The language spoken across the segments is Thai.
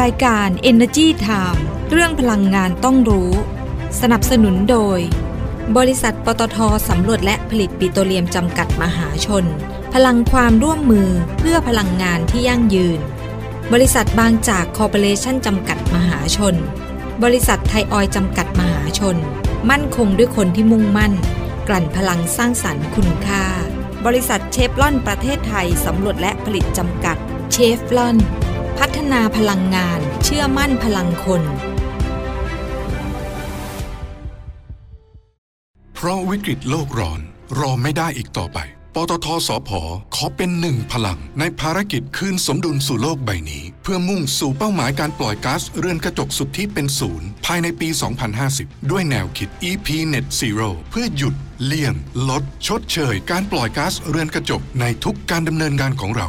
รายการ Energy Time เรื่องพลังงานต้องรู้ สนับสนุนโดย บริษัทปตทสำรวจและผลิตปิโตรเลียมจำกัดมหาชน พลังความร่วมมือเพื่อพลังงานที่ยั่งยืน บริษัทบางจากคอร์ปอเรชั่นจำกัดมหาชน บริษัทไทยออยจำกัดมหาชน มั่นคงด้วยคนที่มุ่งมั่น กลั่นพลังสร้างสรรค์คุณค่า บริษัทเชฟลอนประเทศไทยสำรวจและผลิตจำกัดเชฟลอน พัฒนาพลังงานเชื่อมั่นพลังคน เพราะวิกฤตโลกร้อน รอไม่ได้อีกต่อไป ปตทสพขอเป็นหนึ่งพลัง ในภารกิจคืนสมดุลสู่โลกใบนี้ เพื่อมุ่งสู่เป้าหมายการปล่อยก๊าซเรือนกระจกสุดทธิเป็นศูนย์ ภายในปี 2050 ด้วยแนวคิด EP Net Zero เพื่อหยุด เลี่ยง ลด ชดเชย การปล่อยก๊าซเรือนกระจกในทุกการดำเนินงานของเรา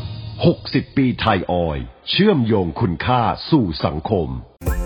60 ปีไทยออย เชื่อมโยงคุณค่าสู่สังคม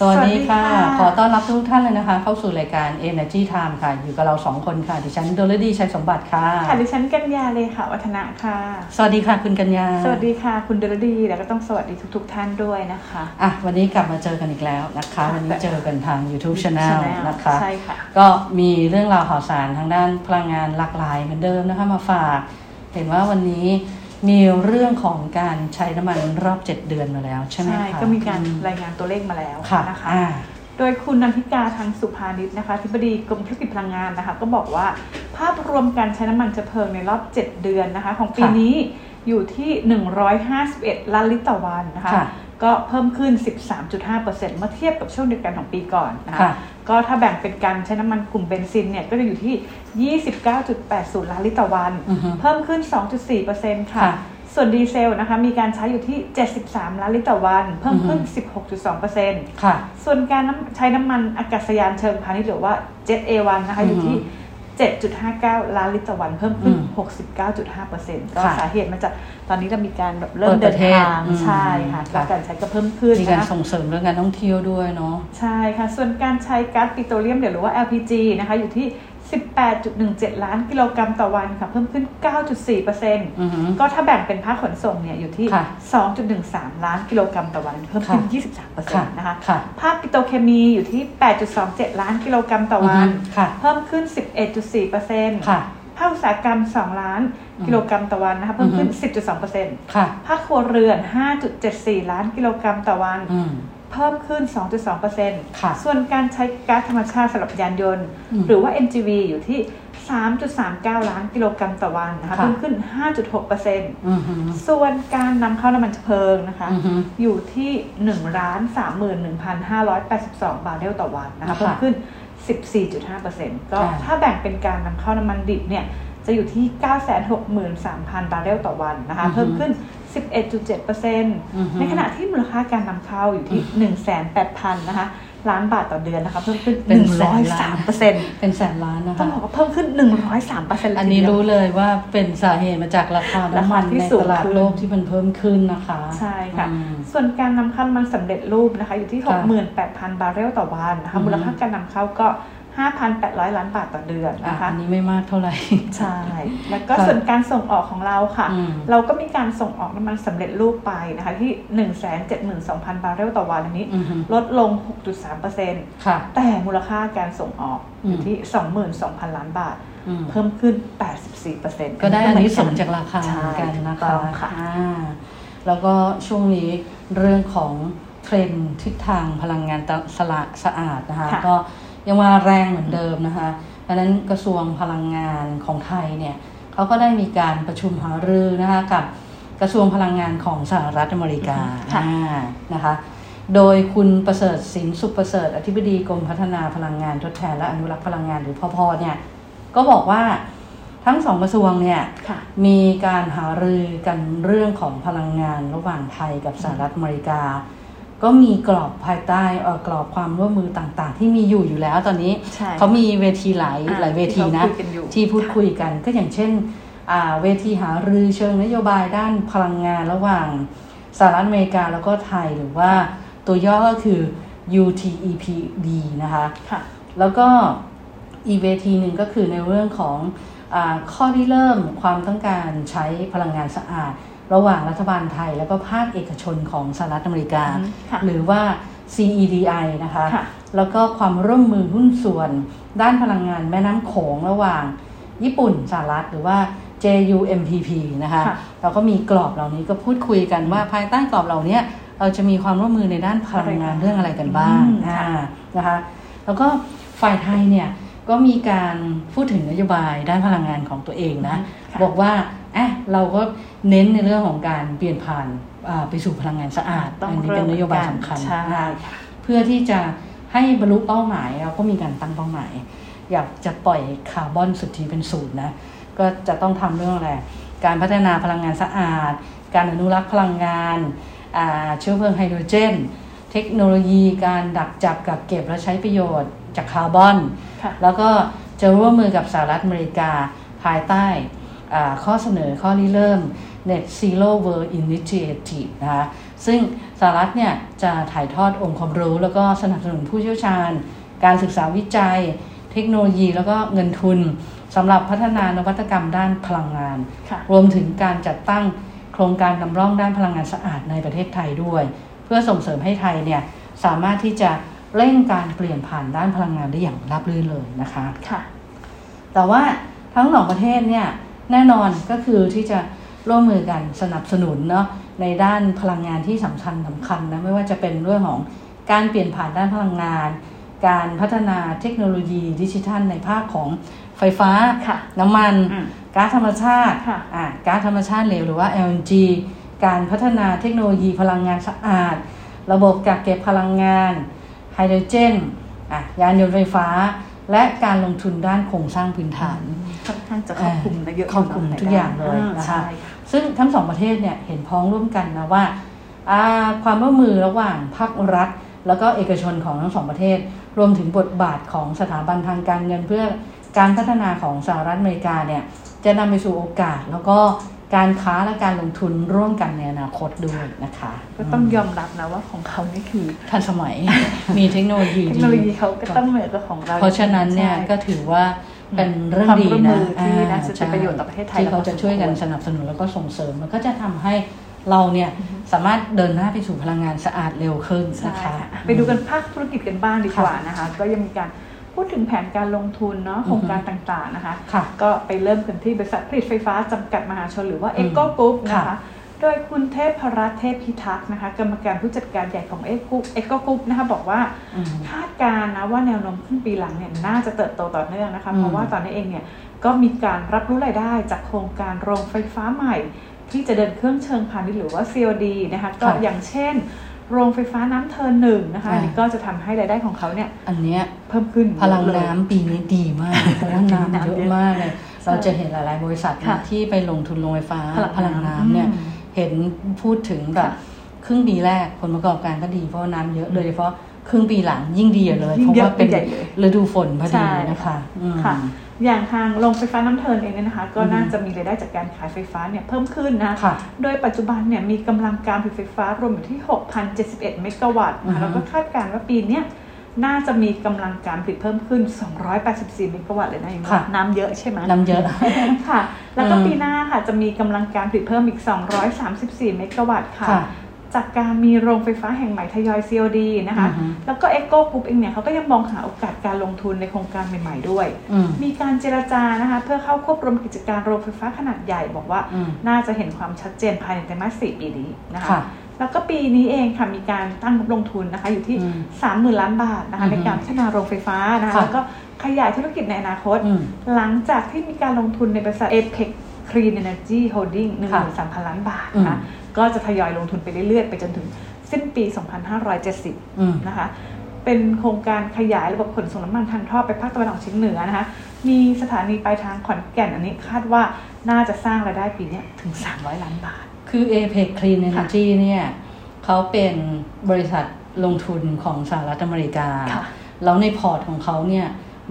สวัสดีค่ะสวัสดีค่ะ ขอต้อนรับทุกท่านเลยนะคะ เข้าสู่รายการ Energy Time ค่ะ อยู่กับเราสองคนค่ะ ดิฉันโดลดีชัยสมบัติค่ะ ค่ะ ดิฉันกัญญาเลยค่ะวัฒนะค่ะ สวัสดีค่ะคุณกัญญา สวัสดีค่ะ คุณเดลดีแล้วก็ต้องสวัสดีทุกๆท่านด้วยนะคะ อะ วันนี้กลับมาเจอกันอีกแล้วนะคะค่ะวันนี้เจอกันทาง YouTube Channel Channel นะคะ ใช่ค่ะ ก็มีเรื่องราวข่าวสารทางด้านพลังงานหลากหลายเหมือนเดิมนะคะมาฝาก เห็นว่าวันนี้ มีเรื่องของการใช้น้ำมันรอบ 7 เดือนมาแล้ว ใช่ไหมใช่คะก็มีการอืรายงานตัวเลขมาแล้วค่ะนะคะอ่าโดยคุณนันทิกาทางสุภานิชนะคะที่บดีกรมธุรกิจพลังงานนะคะ ก็บอกว่าภาพรวมการใช้น้ำมันเชื้อเพลิงในรอบ 7 เดือนนะคะ ของปีค่ะนี้อยู่ที่ 151 ล้านลิตรต่อวันนะคะค่ะ ก็เพิ่มขึ้น 13.5%เมื่อเทียบกับช่วงเดียวกันของปีก่อนนะคะค่ะก็ถ้าแบ่งเป็นการใช้น้ำมันกลุ่มเบนซินเนี่ยก็จะอยู่ที่ 29.80 ล้านลิตรต่อวันอือฮึเพิ่มขึ้น 2.4%ค่ะค่ะส่วนดีเซลนะคะมีการใช้อยู่ที่ 73 ล้านลิตรต่อวัน เพิ่มขึ้น 16.2%ค่ะ ส่วนการน้ำใช้น้ำมันอากาศยานเชิงพาณิชย์หรือว่า Jet A1 นะคะอยู่ที่ 7.59 ล้านลิตรต่อวันเพิ่มขึ้นอืม69.5%ก็ค่ะสาเหตุมาจากตอนนี้เรามีการแบบเริ่มเปิเดิดนประเทศทางอืมใช่ค่ะค่ะแล้วการใช้ก็เพิ่มขึ้นมีการนะคะส่งเสริมเรื่องการท่องเที่ยวด้วยเนาะใช่ค่ะ ส่วนการใช้ก๊าซปิโตรเลียมหรือว่า LPG นะคะอยู่ที่ 18.17 ล้านกิโลกรัมต่อวันค่ะ เพิ่มขึ้น 9.4%อือฮึก็ถ้าแบ่งเป็นภาคขนส่งเนี่ยอยู่ที่ค่ะ2.13 ล้านกิโลกรัมต่อวัน เพิ่มขึ้นค่ะ23%นะคะค่ะภาคปิโตรเคมีอยู่ที่ 8.27 ล้านกิโลกรัมต่อวันอือฮึค่ะเพิ่มขึ้น 11.4%ค่ะภาคอุตสาหกรรม 2 ล้านกิโลกรัมต่อวันนะคะเพิ่มขึ้น 10.2%ค่ะภาคครัวเรือน 5.74 ล้านกิโลกรัมต่อวันอืม เพิ่มขึ้น 2.2%ค่ะส่วนการใช้ก๊าซธรรมชาติสำหรับยานยนต์อืมหรือว่า NGV อยู่ที่ 3.39 ล้านกิโลกรัมต่อวันนะคะค่ะเพิ่มขึ้น 5.6%อือฮึส่วนการนำเข้าน้ำมันเชื้อเพลิงนะคะอือฮึอยู่ที่1ล้าน31,582 บาร์เรลต่อวันนะคะค่ะเพิ่มขึ้น 14.5%ก็ค่ะถ้าแบ่งเป็นการนำเข้าน้ำมันดิบเนี่ยจะอยู่ที่ 963,000 บาร์เรลต่อวันนะคะอือฮึเพิ่มขึ้นอือฮึ 11.7%ในขณะที่มูลค่าการนำเข้าอยู่ที่ 1,800,000นะคะล้านบาทต่อเดือนนะคะเพิ่มขึ้นเป็นแสนล้าน103เปอร์เซ็นต์เป็นแสนล้านนะต้องคะบอกว่าเพิ่มขึ้น 103เปอร์เซ็นต์อันนี้รู้เลยว่าเป็นสาเหตุมาจากราคาน้ำมันราคาที่ในสูงตลาดขึ้นโลกที่มันเพิ่มขึ้นนะคะ ใช่ค่ะอืมส่วนการนำเข้าน้ำมันสำเร็จรูปนะคะ อยู่ที่ค่ะ68,000 บาร์เรลต่อวันนะคะอือฮึมูลค่าการนำเข้าก็ 5,800 ล้านบาทต่อเดือนอะนะคะอันนี้ไม่มากเท่าไหร่ ใช่ แล้วก็ค่ะส่วนการส่งออกของเราค่ะอืมเราก็มีการส่งออกน้ำมันสำเร็จรูปไปนะคะที่ 172,000 บาร์เรลต่อวันอันนี้อือฮึลดลง 6.3%ค่ะ แต่มูลค่าการส่งออกอยู่อืมที่ 22,000 ล้านบาทอืมเพิ่มขึ้น 84%ก็ได้อันนี้ส่งจากราคาเหใช่มือนกันนะถูคะต้องค่ะอ่าแล้วก็ช่วงนี้เรื่องของเทรนด์ทิศทางพลังงานสละสะอาดนะคะค่ะก็ ยังมาแรงเหมือนเดิมนะคะดังนั้นกระทรวงพลังงานของไทยเนี่ยเขาก็ได้มีการประชุมหารือนะคะกับกระทรวงพลังงานของสหรัฐอเมริกาค่ะอ่านะคะ โดยคุณประเสริฐสินสุขประเสริฐอธิบดีกรมพัฒนาพลังงานทดแทนและอนุรักษ์พลังงานหรือพอพอเนี่ยก็บอกว่าทั้งสองกระทรวงเนี่ยค่ะมีการหารือกันเรื่องของพลังงานระหว่างไทยกับสหรัฐอเมริกา ก็มีกรอบภายใต้เอ่อกรอบความร่วมมือต่างๆ ที่มีอยู่อยู่แล้วตอนนี้ใช่เขามีเวทีหลายอ่าหลายเวทีนะที่เขาคุยกันอยู่ที่พูดคุยกันก็อย่างเช่นอ่าเวทีหารือเชิงนโยบายด้านพลังงานระหว่างสหรัฐอเมริกาแล้วก็ไทยหรือว่าตัวย่อก็คือ UTEPD นะคะค่ะแล้วก็อีกเวทีหนึ่งก็คือในเรื่องของอาข้อที่เริ่มความต้องการใช้พลังงานสะอาด ระหว่างรัฐบาลไทยแล้วก็ภาคเอกชนของสหรัฐอเมริกาอืมค่ะหรือว่า CEDI นะคะค่ะแล้วก็ความร่วมมือหุ้นส่วน ด้านพลังงานแม่น้ำโขงระหว่างญี่ปุ่นสหรัฐหรือว่า JUMPP นะคะค่ะเราก็มีกรอบเหล่านี้ก็พูดคุยกันว่าภายใต้กรอบเหล่านี้เราจะมีความร่วมมือในด้านพลังงานเรื่องอะไรกันบ้างอืมอ่าค่ะนะคะแล้วก็ฝ่ายไทยเนี่ยก็มีการพูดถึงนโยบายด้านพลังงานของตัวเองนะค่ะบอกว่าเอะเราก็เน้นในเรื่องของการเปลี่ยนผ่านอ่าไปสู่พลังงานสะอาดต้องอันนี้เริ่เป็มนนโยบายสำคัญใช่นะคะเพื่อที่จะให้บรรลุเป้าหมายเราก็มีการตั้งเป้าหมาย อยากจะปล่อยคาร์บอนสุทธิเป็นศูนย์นะก็จะต้องทำเรื่องอะไรการพัฒนาพลังงานสะอาด การอนุรักษ์พลังงานอ่าเชื้อเพลิงไฮโดรเจน เทคโนโลยีการดักจับกับเก็บและใช้ประโยชน์จากคาร์บอนค่ะแล้วก็จะร่วมมือกับสหรัฐอเมริกาภายใต้อ่า ข้อเสนอข้อริเริ่ม Net Zero World Initiative นะคะซึ่งสหรัฐเนี่ยจะถ่ายทอดองค์ความรู้ แล้วก็สนับสนุนผู้เชี่ยวชาญ การศึกษาวิจัย เทคโนโลยี แล้วก็เงินทุนสำหรับพัฒนานวัตกรรมด้านพลังงานค่ะรวมถึงการจัดตั้งโครงการนำร่องด้านพลังงานสะอาดในประเทศไทยด้วย เพื่อส่งเสริมให้ไทยเนี่ยสามารถที่จะเร่งการเปลี่ยนผ่านด้านพลังงานได้อย่างราบรื่นเลยนะคะค่ะแต่ว่าทั้งสองประเทศเนี่ย แน่นอนก็คือที่จะร่วมมือกันสนับสนุนเนาะในด้านพลังงานที่สำคัญสำคัญนะไม่ว่าจะเป็นเรื่องของการเปลี่ยนผ่านด้านพลังงาน การพัฒนาเทคโนโลยีดิจิทัลในภาคของไฟฟ้าค่ะน้ำมันอืมก๊าซธรรมชาติค่ะอ่าก๊าซธรรมชาติเหลวหรือว่า LNG การพัฒนาเทคโนโลยีพลังงานสะอาด ระบบกักเก็บพลังงานไฮโดรเจนอะยานยนต์ไฟฟ้า และการลงทุนด้านโครงสร้างพื้นฐาน ค่อนข้างจะครอบคลุมนะเยอะครอบคลุมทุกอย่างเลยนะคะใช่ซึ่งทั้งสองประเทศเนี่ยเห็นพ้องร่วมกันนะว่าอ่าความร่วมมือระหว่างภาครัฐ แล้วก็เอกชนของทั้งสองประเทศ รวมถึงบทบาทของสถาบันทางการเงินเพื่อการพัฒนาของสหรัฐอเมริกาเนี่ยจะนำไปสู่โอกาสแล้วก็การค้าและการลงทุนร่วมกันในอนาคตด้วยนะคะ ก็ต้องยอมรับนะว่าของเขานี่คือทันสมัยมีเทคโนโลยีเทคดีโนโลยีเขาก็ต้องเหนือกว่าของเรา เพราะฉะนั้นเนี่ยใช่ก็ถือว่า เป็นเรื่องความดีร่วมมืนะอที่น่าจะใช่เป็นประโยชน์ต่อประเทศไทยที่เขาจะและพอสมควรช่วยกันสนับสนุนแล้วก็ส่งเสริมมันก็จะทำให้เราเนี่ยสามารถเดินหน้าไปสู่พลังงานสะอาดเร็วขึ้นใช่นะคะค่ะไปดูกันภาคธุรกิจกันบ้างดีกว่านะคะ ก็ยังมีการพูดถึงแผนการลงทุนเนาะโครงการต่างๆนะคะค่ะก็ไปเริ่มกันที่บริษัทผลิตไฟฟ้าจำกัดมหาชนหรือว่าอืม EGCO Group นะคะค่ะโดยคุณเทพพรัตน์เทพพิทักษ์นะคะกรรมการผู้จัดการใหญ่ของ EGCO EGCO Group นะคะบอกว่าอืมคาดการณ์นะว่าแนวโน้มครึ่งปีหลังเนี่ยน่าจะเติบโตต่อเนื่องนะคะอืมเพราะว่าตอนนี้เองเนี่ยก็มีการรับรู้รายได้จากโครงการโรงไฟฟ้าใหม่ ที่จะเดินเครื่องเชิงพาณิชย์หรือว่า COD นะคะก็อย่างเช่นโรงไฟฟ้าน้ำเทินหนึ่งนะคะอันนี้ก็จะทำให้รายได้ของเขาเนี่ย อันเนี้ยเพิ่มขึ้นพลังเยอะเยน้ำปีนี้ดีมากเพราะว่าน้ำเยอะมากเลยใช่เราจะเห็นหลาย ๆ บริษัทนะค่ะที่ไปลงทุนโรงไฟฟ้าพลังพลังน้ำเนี่ยอืม เห็นพูดถึงแบบค่ะครึ่งปีแรกผลประกอบการก็ดีเพราะว่าน้ำเยอะโดยเฉพาะครึ่งปีหลังยิ่งดีเลยยิ่เพงราะเยอะว่าเป็นใหญ่เลยฤดูฝนพอใช่ดีนะคะอืมค่ะอย่างทางโรงไฟฟ้าน้ำเทินเองเนี่ยนะคะ ก็อือฮึน่าจะมีรายได้จากการขายไฟฟ้าเนี่ยเพิ่มขึ้นนะค่ะโดยปัจจุบันเนี่ยมีกำลังการผลิตไฟฟ้ารวมอยู่ที่ 6,071 เมกะวัตต์อือนะฮึแล้วก็คาดการณ์ว่าปีเนี้ย น่าจะมีกำลังการผลิตเพิ่มขึ้น 284เมกะวัตต์เลยนะอย่างน้อยน้ำเยอะใช่ไหมน้ำเยอะค่ะ แล้วก็อืมปีหน้าค่ะจะมีกำลังการผลิตเพิ่มอีก 234 เมกะวัตต์ค่ะค่ะ จากการมีโรงไฟฟ้าแห่งใหม่ทยอย COD นะคะอือฮึแล้วก็ Eco Group เองเนี่ยเขาก็ยังมองหาโอกาสการลงทุนในโครงการใหม่ๆด้วยอืมมีการเจรจานะคะเพื่อเข้าควบรวมกิจการโรงไฟฟ้าขนาดใหญ่บอกว่าอืมน่าจะเห็นความชัดเจนภายในไตรมาสสี่ปีนี้นะคะค่ะ แล้วก็ปีนี้เองค่ะมีการตั้งงบลงทุนนะคะ อยู่ที่อืม30,000 ล้านบาทนะคะอือฮึในการพัฒนาโรงไฟฟ้านะคะค่ะแล้วก็ขยายธุรกิจในอนาคตอืมหลังจากที่มีการลงทุนในบริษัท Apex Clean Energy Holding ค่ะ13,000 ล้านบาทนะคะอืมก็จะทยอยลงทุนไปเรื่อยๆ ไปจนถึงสิ้นปี 2570อืมนะคะ เป็นโครงการขยายระบบขนส่งน้ำมันทางท่อไปภาคตะวันออกเฉียงเหนือนะคะ มีสถานีปลายทางขอนแก่นอันนี้คาดว่าน่าจะสร้างรายได้ปีเนี้ยถึง 300 ล้านบาท คือ APEC Clean Energy เนี่ยเขาเป็นบริษัทลงทุนของสหรัฐอเมริกาค่ะแล้วในพอร์ตของเขาเนี่ย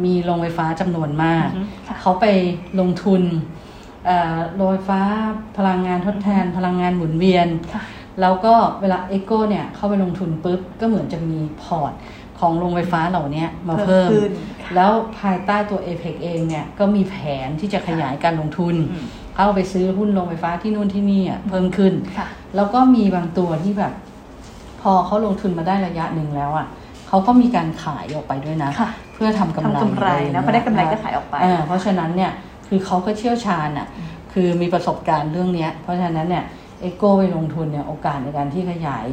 มีโรงไฟฟ้าจำนวนมากอือฮึค่ะเขาไปลงทุนเอ่อโรงไฟฟ้าพลังงานทดแทน พลังงานหมุนเวียนค่ะแล้วก็เวลา e c o เนี่ยเข้าไปลงทุนปุ๊บ ก็เหมือนจะมีพอร์ตของโรงไฟฟ้าเหล่านี้มาเพิ่มเพิ่มขึ้นค่ะแล้วภายใต้ตัว APEC เองเนี่ยก็มีแผนที่จะขยายการลงทุนอืม เข้าไปซื้อหุ้นโรงไฟฟ้าที่นู่นที่นี่อะเพิ่มขึ้นค่ะแล้วก็มีบางตัวที่แบบ พอเขาลงทุนมาได้ระยะหนึ่งแล้วอะเขาก็มีการขายออกไปด้วยนะค่ะเพื่อทำกำไรทำกำไรนะพอได้กำไรก็ขายออกไปเเพราะฉะนั้นเนี่ยคือเขาก็เชี่ยวชาญอะคือมีประสบการณ์เรื่องเนี้ย เพราะฉะนั้นเนี่ยเอโก้ไปลงทุนเนี่ยโอกาสในการที่ขยาย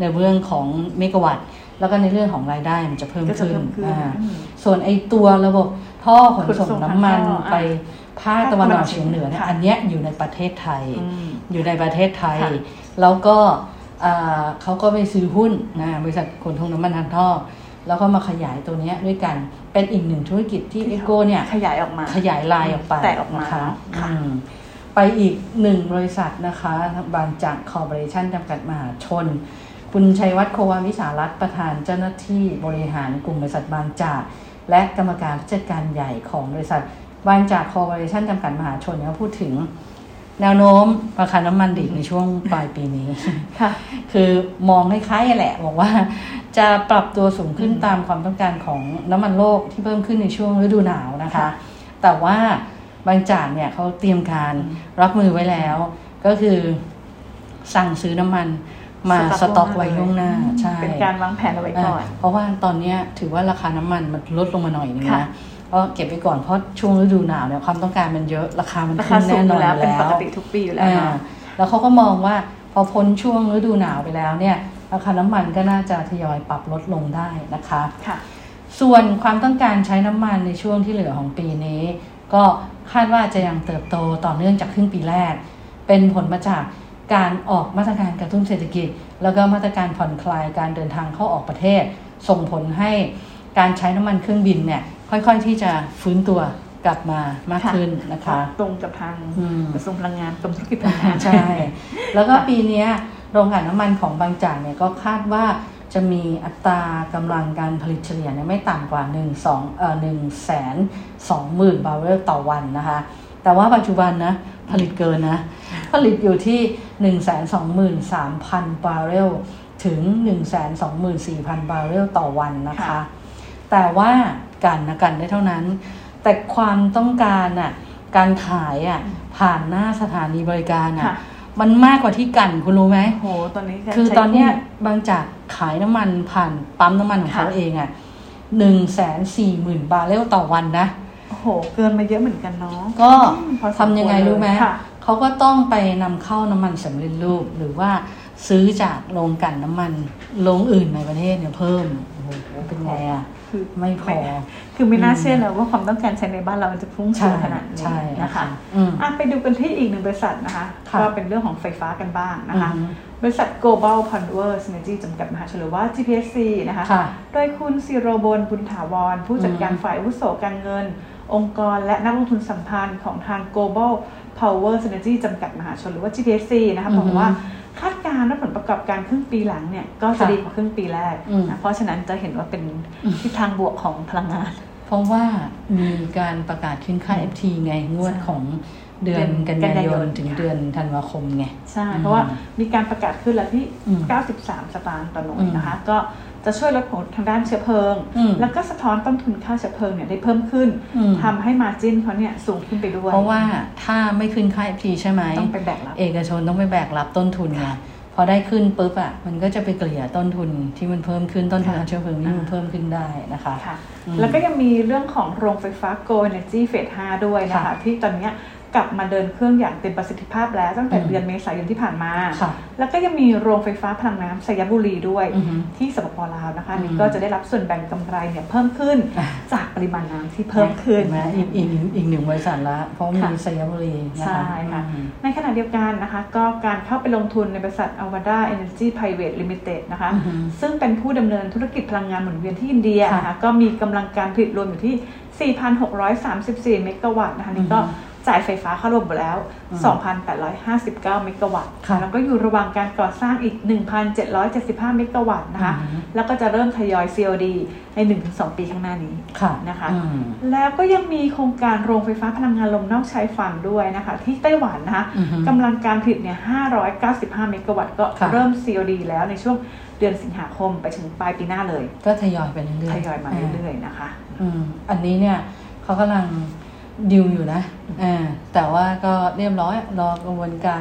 ในเรื่องของเมกะวัตต์แล้วก็ในเรื่องของรายได้มันจะเพิ่มก็จะขึ้นเพิ่มขึ้นอ่าอืมส่วนไอตัวระบบท่อขนส่งขนส่งน้ำมันทางท่อไปอะ ภาคตะวันออกเฉียงเหนือเนี่ยค่ะอันเนี้ยอยู่ในประเทศไทยอืมอยู่ในประเทศไทยค่ะแล้วก็อ่าเขาก็ไปซื้อหุ้นนะบริษัทขนส่งน้ำมันทางท่อ แล้วก็มาขยายตัวเนี้ยด้วยกันเป็นอีกหนึ่งธุรกิจที่ EGCO เนี่ยขยายออกมาขยายลายออกไปแตกออกมานะคะค่ะอืมไปอีกหนึ่งบริษัทนะคะบางจากคอร์ปอเรชั่นจำกัดมหาชน คุณชัยวัฒน์โความิสารัตน์ประธานเจ้าหน้าที่บริหารกลุ่มบริษัทบางจาก และกรรมการผู้จัดการใหญ่ของบริษัท บางจากคอร์ปอเรชั่นจำกัดมหาชนเนี่ยเขาพูดถึง แนวโน้มราคาน้ำมันดิบในช่วงปลายปีนี้ค่ะคือมองคล้ายๆแหละ บอกว่าจะปรับตัวสูงขึ้นตามความต้องการของน้ำมันโลกที่เพิ่มขึ้นในช่วงฤดูหนาวนะคะค่ะแต่ว่าบางจากเนี่ยเขาเตรียมการรับมือไว้แล้ว ก็คือสั่งซื้อน้ำมันมาสต็อกไว้ล่วงหน้าใช่เป็นการวางแผนเอาไว้ก่อนอ่าเพราะว่าตอนเนี้ยถือว่าราคาน้ำมันมันลดลงมาหน่อยนึงค่ะนะ ก็เก็บไปก่อนเพราะช่วงฤดูหนาวเนี่ยความต้องการมันเยอะราคามันราขึ้คานสูแน่งอนอยู่นแล้วอยู่เป็นแล้วปกติทุกปีอยู่แล้วอ่าเนาะแล้วเขาก็มองว่าพอพ้นช่วงฤดูหนาวไปแล้วเนี่ยราคาน้ำมันก็น่าจะทยอยปรับลดลงได้นะคะค่ะส่วนความต้องการใช้น้ำมันในช่วงที่เหลือของปีนี้ ก็คาดว่าจะยังเติบโตต่อเนื่องจากครึ่งปีแรก เป็นผลมาจากการออกมาตรการกระตุ้นเศรษฐกิจ แล้วก็มาตรการผ่อนคลายการเดินทางเข้าออกประเทศ ส่งผลให้การใช้น้ำมันเครื่องบินเนี่ย ค่อยๆที่จะฟื้นตัวกลับมามากขึ้นนะคะตรงกับทางอืมกระทรวงพลังงานกรมธุรกิจพลังงานใช่ แล้วก็ปีเนี้ยโรงกลั่นน้ำมันของบางจากเนี่ยก็คาดว่าจะมีอัตรากำลังการผลิตเฉลี่ยเนี่ยไม่ต่ำกว่า1 2เอ่อ1แสน2หมื่นบาร์เรลต่อวันนะคะ แต่ว่าปัจจุบันนะผลิตเกินนะ ผลิตอยู่ที่ 1 2 3 0 0 0 บาร์เรลถึง 1 2 4 0 0 0 บาร์เรลต่อวันนะคะค่ะ แต่ว่ากันนะกันได้เท่านั้น แต่ความต้องการอะการขายอะผ่านหน้าสถานีบริการอะค่ะมันมากกว่าที่กันคุณรู้ไหมโหตอนนี้การคือใช้ตอนเนี้ยหุ้บางจากขายน้ำมันผ่านปั๊มน้ำมันของเขาค่ะเองอะหนึ่งแสนสี่หมื่นบาร์เรลต่อวันนะโอ้โห เกินมาเยอะเหมือนกันเนาะก็อืมพอสมควรทำยังไงรู้ไหมค่ะเขาก็ต้องไปนำเข้าน้ำมันสำเร็จรูป หรือว่าซื้อจากโรงกลั่นน้ำมันโรงอื่นในประเทศเนี่ยเพิ่มโอ้โหเป็นไงอะ คือไม่พอ คือไม่น่าเชื่อเลยว่าความต้องการใช้ในบ้านเรามันจะพุ่งสูงขนาดนี้ใช่นะคะอืมอะไปดูกันที่อีกหนึ่งบริษัทนะคะค่ะก็เป็นเรื่องของไฟฟ้ากันบ้างนะคะอือฮึบริษัท Global Power Synergy จำกัดมหาชนหรือว่า GPSC นะคะค่ะโดยคุณศิโรบลบุญถาวร ผู้จัดการอืมฝ่ายอาวุโสการเงิน องค์กรและนักลงทุนสัมพันธ์ของทาง Global Power Synergy จำกัดมหาชนหรือว่า GPSC นะคะอือฮึบอกว่าคาดการณ์การและผลประกอบการครึ่งปีหลังเนี่ยก็จะค่ะดีกว่าครึ่งปีแรกอืมนะเพราะฉะนั้นจะเห็นว่าเป็นทิศทางบวกของพลังงาน เพราะว่ามีการประกาศขึ้นค่า FT ไงงวดใช่ของเดือนเดืกัอนนยายกันยายนนถึงค่ะเดือนธันวาคมไง ใช่อืมเพราะว่ามีการประกาศขึ้นแล้วที่อืม93 สตางค์ต่อหน่วอืยมนะคะ ก็ จะช่วยลดผลทางด้านเชื้อเพลิงอืมแล้วก็สะท้อนต้นทุนค่าเชื้อเพลิงเนี่ยได้เพิ่มขึ้นอืมทำให้มาจิ้นเขาเนี่ยสูงขึ้นไปด้วย เพราะว่าถ้าไม่ขึ้นค่า FT ใช่ไหมต้องไปแบกรับเอกชนต้องไปแบกรับต้นทุนไงพอได้ขึ้นปุ๊บอะมันก็จะไปเกลี่ยต้นทุนที่มันเพิ่มขึ้นต้นทุนค่ะเชื้อเพลิงที่มันเพิ่มขึ้นได้นะคะค่ะอืมแล้วก็ยังมีเรื่องของโรงไฟฟ้า Go Energy Phase 5ด้วยนะคะค่ะที่ตอนเนี้ย กลับมาเดินเครื่องอย่างเต็มประสิทธิภาพแล้วตั้งแต่อืมเดือนเมษายนที่ผ่านมาค่ะแล้วก็ยังมีโรงไฟฟ้าพลังน้ำสยบุรีด้วยอือฮึที่สปปลาวนะคะอืมนี่ก็จะได้รับส่วนแบ่งกำไรเนี่ยเพิ่มขึ้นอะจากปริมาณน้ำที่เพิ่มขึ้นเห็ไหมอีกอีกอีกหนึ่งบริษัทละเพราะมีค่ะสยามบุรีนะคะใช่ค่ะอืมในขณะเดียวกันนะคะก็การเข้าไปลงทุนในบริษัท Avada Energy Private Limited นะคะอือฮึซึ่งเป็นผู้ดำเนินธุรกิจพลังงานหมุนเวียนที่อินเดียค่ะนะคะก็มีกำลังการผลิตรวมอยู่ที่ 4,634 เมกะวัตต์นะคะนี่ก็อือฮึ จ่ายไฟฟ้าเข้าระบบแล้วอืม2,859 เมกะวัตต์ค่ะแล้วก็อยู่ระหว่างการก่อสร้างอีก 1,775 เมกะวัตต์นะคะอือฮึแล้วก็จะเริ่มทยอย COD ใน 1-2 ปีข้างหน้านี้ค่ะนะคะอืมแล้วก็ยังมีโครงการโรงไฟฟ้าพลังงานลมนอกชายฝั่งด้วยนะคะ ที่ไต้หวันนะคะอือฮึกำลังการผลิตเนี่ย 595 เมกะวัตต์ก็ค่ะเริ่ม COD แล้วในช่วงเดือนสิงหาคมไปถึงปลายปีหน้าเลย ก็ทยอยไปเรื่อยๆทยอยมาเรื่อยๆนะคะอืมอันนี้เนี่ยเขากำลัง ดิวอยู่นะอ่าแต่ว่าก็เรียบร้อยรอกระบวนการ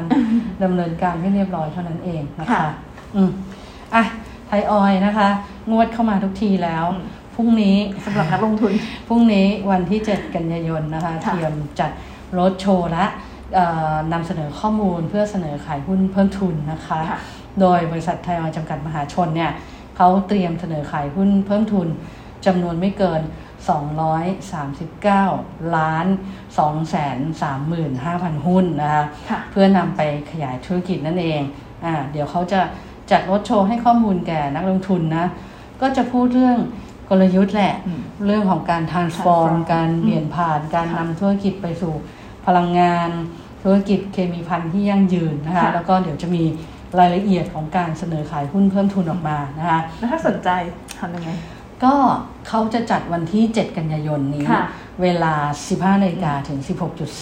ดำเนินการให้เรียบร้อยเท่านั้นเองนะคะค่ะอืมอะไทยออยล์นะคะ งวดเข้ามาทุกทีแล้วอืมพรุ่งนี้สำหรับนักลงทุนพรุ่งนี้วันที่ 7 กันยายนนะคะค่ะเตรียมจัดรถโชว์และเอ่อนำเสนอข้อมูลเพื่อเสนอขายหุ้นเพิ่มทุนนะคะค่ะโดยบริษัทไทยออยล์จำกัดมหาชนเนี่ยเขาเตรียมเสนอขายหุ้นเพิ่มทุนจำนวนไม่เกิน 239 ล้าน 2 3 5 0 0 0 หุ้นนะคะค่ะเพื่อนำไปขยายธุรกิจนั่นเองอ่าเดี๋ยวเขาจะจัดรถโชว์ให้ข้อมูลแก่นักลงทุนนะ ก็จะพูดเรื่องกลยุทธ์แหละอืมเรื่องของการ transform transform การเปลี่ยนผ่านการค่ะนำธุรกิจไปสู่พลังงาน ธุรกิจเคมีพันธุ์ที่ยั่งยืนนะคะค่ะแล้วก็เดี๋ยวจะมีรายละเอียดของการเสนอขายหุ้นเพิ่มทุนออกมานะคะแล้วถ้าสนใจทำยังไง ก็เขาจะจัดวันที่ 7 กันยายนนี้ค่ะเวลา 15นาฬิกาถึง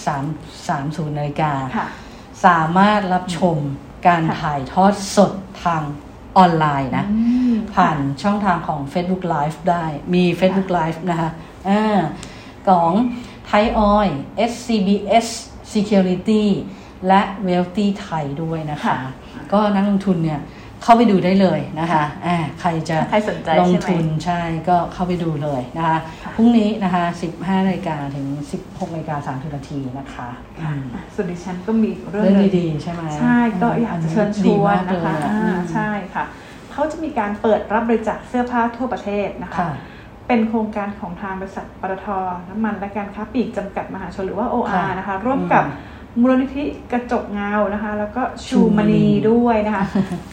16.30นาฬิกาค่ะสามารถรับชมการค่ะถ่ายทอดสดทางออนไลน์นะอืมผ่านช่องทางของ Facebook Live ได้มี Facebook Live นะคะอ่าของไทยออย SCBS Security และ Wealthy ไทยด้วยนะคะค่ะก็นักลงทุนเนี่ย เข้าไปดูได้เลยนะคะอ่าใครจะใครสนใจลงใช่ไหมทุนใช่ก็เข้าไปดูเลยนะคะค่ะพรุ่งนี้นะคะ 15นาฬิกาถึง 16นาฬิกา30นาทีนะคะอืมส่วนดิฉันก็มีเรื่องเรื่องหนึ่งดีๆใช่ไหมใช่ก็อยากจะเชิญชดีวนมากเลนะยคะอะอ่าอืมใช่ค่ะเขาจะมีการเปิดรับบริจาคเสื้อผ้าทั่วประเทศนะคะค่ะเป็นโครงการของทางบริษัทปตทน้ำมันและการค้าปลีกจำกัดมหาชนหรือว่า OR ค่ะนะคะ ร่วมกับ มูลนิธิกระจกเงานะคะ แล้วก็ชูมณีด้วยนะคะ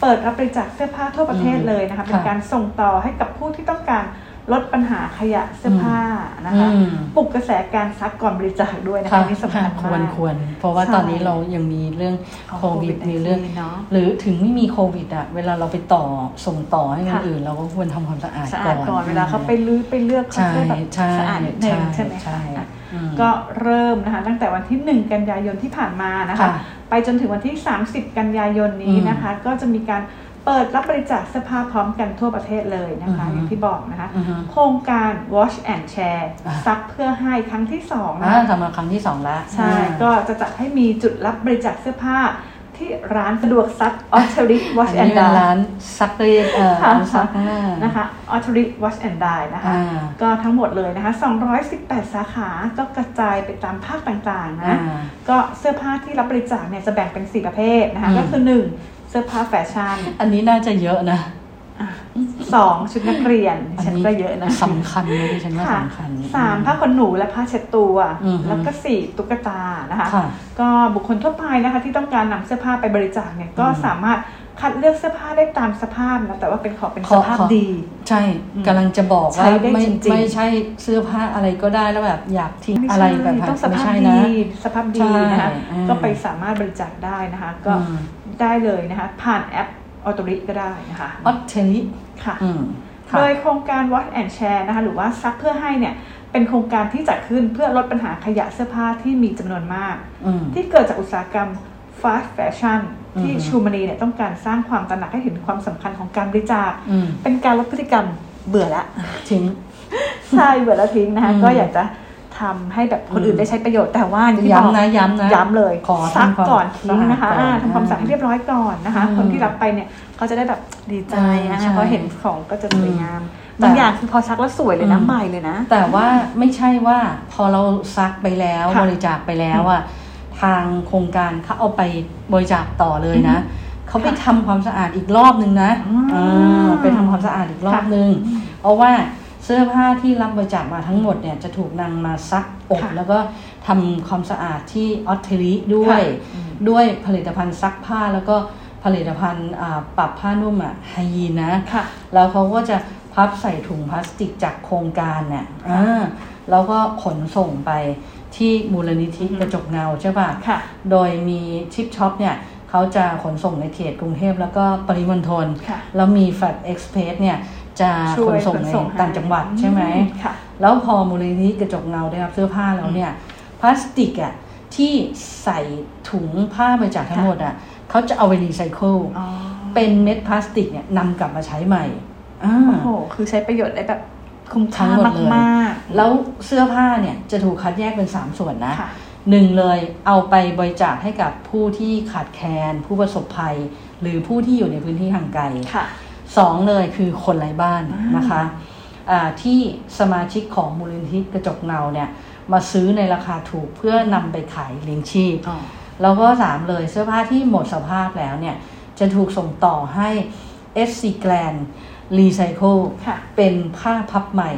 เปิดรับบริจาคเสื้อผ้าทั่วประเทศเลยนะคะ เป็นค่ะการส่งต่อให้กับผู้ที่ต้องการลดปัญหาขยะเสื้อผ้านะคะอืมปลุกกระแสการซักก่อนบริจาคด้วยนะคะค่ะอันนี่สำคัญคมาวรกควร เพราะว่าใช่ตอนนี้เรายังมีเรื่องของโควิด COVID-19 มีเรื่องเนอะหรือถึงไม่มีโควิดอะเวลาเราไปต่อส่งต่อให้คนค่ะอื่น เราก็ควรทำความสะอาดสะก่อาอดนก่อนเวลาเขาไปลื้อไปเลือกเขาใช่จะแบบใช่สะอาดนิดนึงใช่ใช่ไหมใช่คะอืม ก็เริ่มนะคะตั้งแต่วันที่ 1 กันยายนที่ผ่านมานะคะค่ะไปจนถึงวันที่ 30 กันยายนนี้นะคะ ก็จะมีการเปิดรับบริจาคเสื้อผ้าพร้อมกันทั่วประเทศเลยนะคะอือฮึอย่างที่บอกนะคะอือฮึโครงการ Wash and Share อ่าซักเพื่อให้ครั้งที่2นะอ่าคะทำมาครั้งที่สองแล้ว ใช่อ่าก็จะจัดให้มีจุดรับบริจาคเสื้อผ้า ที่ร้านสะดวกซัก o t t e r i อั Wash น and นี้เป็น Dye ร้านซักรีดเอ่อค่ะซักข้างหน้านะคะ o t t e r i Wash and Dye นะคะอ่าก็ทั้งหมดเลยนะคะ 218 สาขาก็กระจายไปตามภาคต่างๆอ่านะก็เสื้อผ้าที่รับบริจาคเนี่ยจะแบ่งเป็น 4 ประเภทนะคะอืมก็คือ 1 เสื้อผ้าแฟชั่น อันนี้น่าจะเยอะนะ สองชุดนักเรียนดิฉันก็เยอะนะสำคัญนะดิฉันว่าค่ะสำคัญสามผ้าขนหนูและผ้าเช็ดตัวอือฮึแล้วก็สี่ตุ๊กตานะคะค่ะก็บุคคลทั่วไปนะคะที่ต้องการนำเสื้อผ้าไปบริจาคเนี่ยก็อืมสามารถคัดเลือกเสื้อผ้าได้ตามสภาพนะแต่ว่าเป็นขอเป็นขสอภาพขอดี ใช่อืมกำลังจะบอกใช้ว่าได้ไม่จริงๆไม่ใช่เสื้อผ้าอะไรก็ได้แล้วแบบอยากทิ้งม่อะไรใช่แบบต้องสไม่ภาพใช่ดีนะสภาพดีนะคะใช่อืมก็ไปสามารถบริจาคได้นะคะ ก็อืมได้เลยนะคะผ่านแอป ออโตริก็ได้นะคะออสเทลิค่ะอืมค่ะโดยโครงการ Wash and Share นะคะหรือว่าซักเพื่อให้เนี่ยเป็นโครงการที่จัดขึ้นเพื่อลดปัญหาขยะเสื้อผ้าที่มีจำนวนมากอืมที่เกิดจากอุตสาหกรรม fast fashion ที่อือฮึชูมานีเนี่ยต้องการสร้างความตระหนักให้เห็นความสำคัญของการบริจาคอืมเป็นการลดพฤติกรรมเบื่อละทิ้งใช่เบื่อแล้วทิ้งนะคะอืมก็อยากจะ ทำให้แบบคนอื่นได้ใช้ประโยชน์แต่ว่าอย่างที่บอกย้ำนะย้ำนะย้ำเลยขอซักทำความก่อนทิ้งนะคะสะอาดก่อนอ่าทำความสะอาดให้เรียบร้อยก่อนนะคะอืมคนที่รับไปเนี่ยเขาจะได้แบบดีใจใช่นะคะเพราะเห็นของก็จะสวยงามแต่บางอย่างคือพอซักแล้วสวยเลยนะอืมใหม่เลยนะ แต่ว่าไม่ใช่ว่าพอเราซักไปแล้วค่ะบริจาคไปแล้วอะทางโครงการเขาเอาไปบริจาคต่อเลยนะเขาไปทำความสะอาดอีกรอบนึงนะอืมเออไปทำความสะอาดอีกรอบค่ะนึงเพราะว่า เสื้อผ้าที่รับบริจาคมาทั้งหมดเนี่ยจะถูกนำมาซักอบค่ะแล้วก็ทำความสะอาดที่ออสเทริด้วยค่ะอืมด้วยผลิตภัณฑ์ซักผ้าแล้วก็ผลิตภัณฑ์อ่าปรับผ้านุ่มอะไฮยีนนะค่ะแล้วเขาก็จะพับใส่ถุงพลาสติกจากโครงการเนี่ยอ่าแล้วก็ขนส่งไปที่มูลนิธิอือฮึกระจกเงาใช่ป่ะค่ะโดยมี Shippop เนี่ยเขาจะขนส่งในเขตกรุงเทพแล้วก็ปริมณฑลค่ะแล้วมี Flash Express เนี่ย จะช่ขวยนส่งขนในส่งให้ต่างจังหวัดใช่ไหมค่ะแล้วพอมูลนิธิกระจกเงาได้รับเสื้อผ้าแล้วเนี่ยพลาสติกอะที่ใส่ถุงผ้าบริจาคทั้งหมดอะเขาจะเอาไปรีไซเคิลอ๋อเป็นเม็ดพลาสติกเนี่ยนำกลับมาใช้ใหม่อ่าโอ้โหคือใช้ประโยชน์ได้แบบคุ้มค่าทั้งหมดเลยมากๆแล้วเสื้อผ้าเนี่ยจะถูกคัดแยกเป็น3ส่วนนะค่ะหนึ่งเลยเอาไปบริจาคให้กับผู้ที่ขาดแคลนผู้ประสบภัย หรือผู้ที่อยู่ในพื้นที่ห่างไกลค่ะ สองเลยคือคนไร้บ้านอ่านนะคะอ่าที่สมาชิกของมูลนิธิกระจกเงาเนี่ยมาซื้อในราคาถูกเพื่อนำไปขายเลี้ยงชีพอ๋อแล้วก็สามเลยเสื้อผ้าที่หมดสภาพแล้วเนี่ยจะถูกส่งต่อให้ SC Grand Recycle ค่ะเป็นผ้าพับใหม่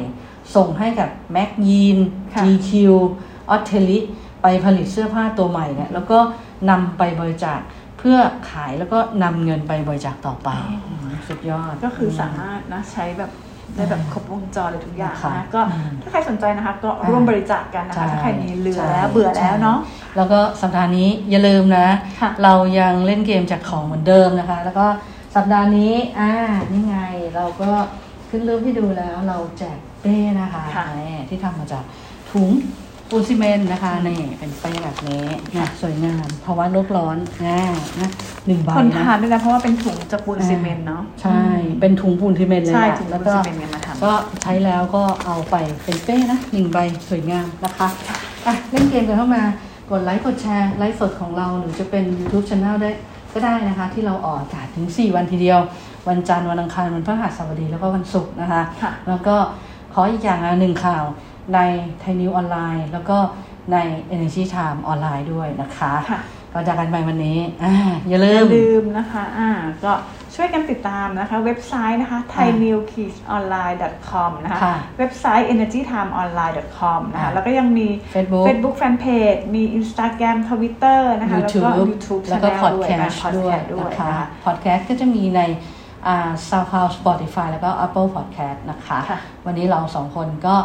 ส่งให้กับ Mac Jean ค่ะ GQ o t t e l i ไปผลิตเสื้อผ้าตัวใหม่เนี่ยแล้วก็นำไปบริจาค เพื่อขายแล้วก็นำเงินไปบริจาคต่อไปมสุดยอด ก็คือสามารถนะใช้แบบได้แบบครบวงจรเลยทุกอย่างค่ะนะก็อืมถ้าใครสนใจนะคะก็ร่วมบริจาคกันนะคะใช่ถ้าใครมีเหลือใช่แล้วเบื่อแล้วเนาะแล้วก็สัปดาห์นี้อย่าลืมนะค่ะเรายังเล่นเกมจากของเหมือนเดิมนะคะ แล้วก็สัปดาห์นี้อ่านี่ไงเราก็ขึ้นรูปให้ดูแล้วเราแจกเป้นะคะค่ะนี่ที่ทำมาจากถุง ปูนซีเมนต์นะคะนี่เป็นเป้แบบนี้นะสวยงามเพราะว่าโลกร้อนนะนะหนึ่งใบทนนะทานด้วยนะเพราะว่าเป็นถุงจากปูนซีเมนต์เนาะ ใช่ เป็นถุงปูนซีเมนต์เลยใช่แหละถุงแล้วปูนก็ซีเมนต์เนี่ยมาทำ ก็ใช้แล้วก็เอาไปเป็นเป้นะหนึ่งใบสวยงามนะคะอะเล่นเกมกันเข้ามากดไลค์กดแชร์ไลฟ์สดของเราหรือจะเป็น YouTube Channel ได้ก็ได้นะคะ ที่เราออกอากาศถึง 4 วันทีเดียว วันจันทร์วันอังคารวันพฤหัสบดีแล้วก็วันศุกร์นะคะ ค่ะ แล้วก็ขออีกอย่างละหนึ่งข่าว ในไทยนิวออนไลน์ แล้วก็ใน Energy Time ออนไลน์ด้วยนะคะค่ะก็จากกันไปวันนี้อ่าอย่าลืมอย่าลืมนะคะอ่าก็ช่วยกันติดตามนะคะ เว็บไซต์นะคะ thainewkidsonline.com นะคะค่ะเว็บไซต์ energytimeonline.com นะคะค่ะแล้วก็ยังมี Facebook Facebook Fanpage มี Instagram Twitter นะคะ แล้วก็ YouTube YouTube แล้วก็ Channel ด้วย Podcast นะด้วย Podcast ด้วยนะคะนะคะ Podcast ก็จะมีในอ่า SoundCloud Spotify แล้วก็ Apple Podcast นะคะค่ะวันนี้เราสองคนก็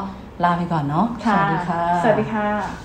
ลาไปก่อนเนาะสวัสดีค่ะ สวัสดีค่ะ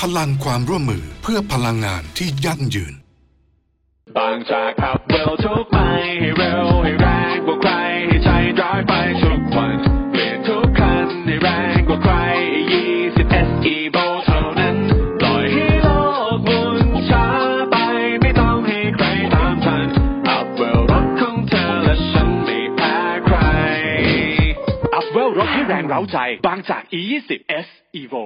พลังความร่วมมือเพื่อพลังงานที่ยั่งยืน บางจากขับเร็วทุกไปให้เร็วให้แรงกว่าใครให้ใจร้อยไปทุกวัน เปลี่ยนทุกคันให้แรงกว่าใคร20 SE โบเท่านั้นปล่อยให้โลกหมุนช้าไปไม่ต้องให้ใครตามทันอัพเวลรถของเธอและฉันไม่แพ้ใครอัพเวลรถให้แรงเร้าใจ บางจาก E20 S Evo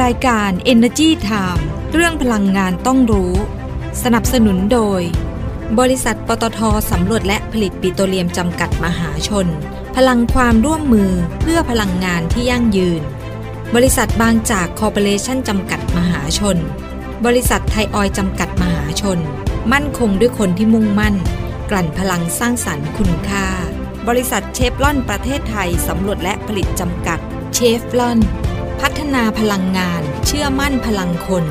รายการ Energy Time เรื่องพลังงานต้องรู้ สนับสนุนโดย บริษัทปตทสำรวจและผลิตปิโตรเลียมจำกัดมหาชน พลังความร่วมมือเพื่อพลังงานที่ยั่งยืน บริษัทบางจากคอร์ปอเรชั่นจำกัดมหาชน บริษัทไทยออยจำกัดมหาชน มั่นคงด้วยคนที่มุ่งมั่น กลั่นพลังสร้างสรรค์คุณค่า บริษัทเชฟลอนประเทศไทยสำรวจและผลิตจำกัดเชฟลอน พัฒนาพลังงาน เชื่อมั่นพลังคน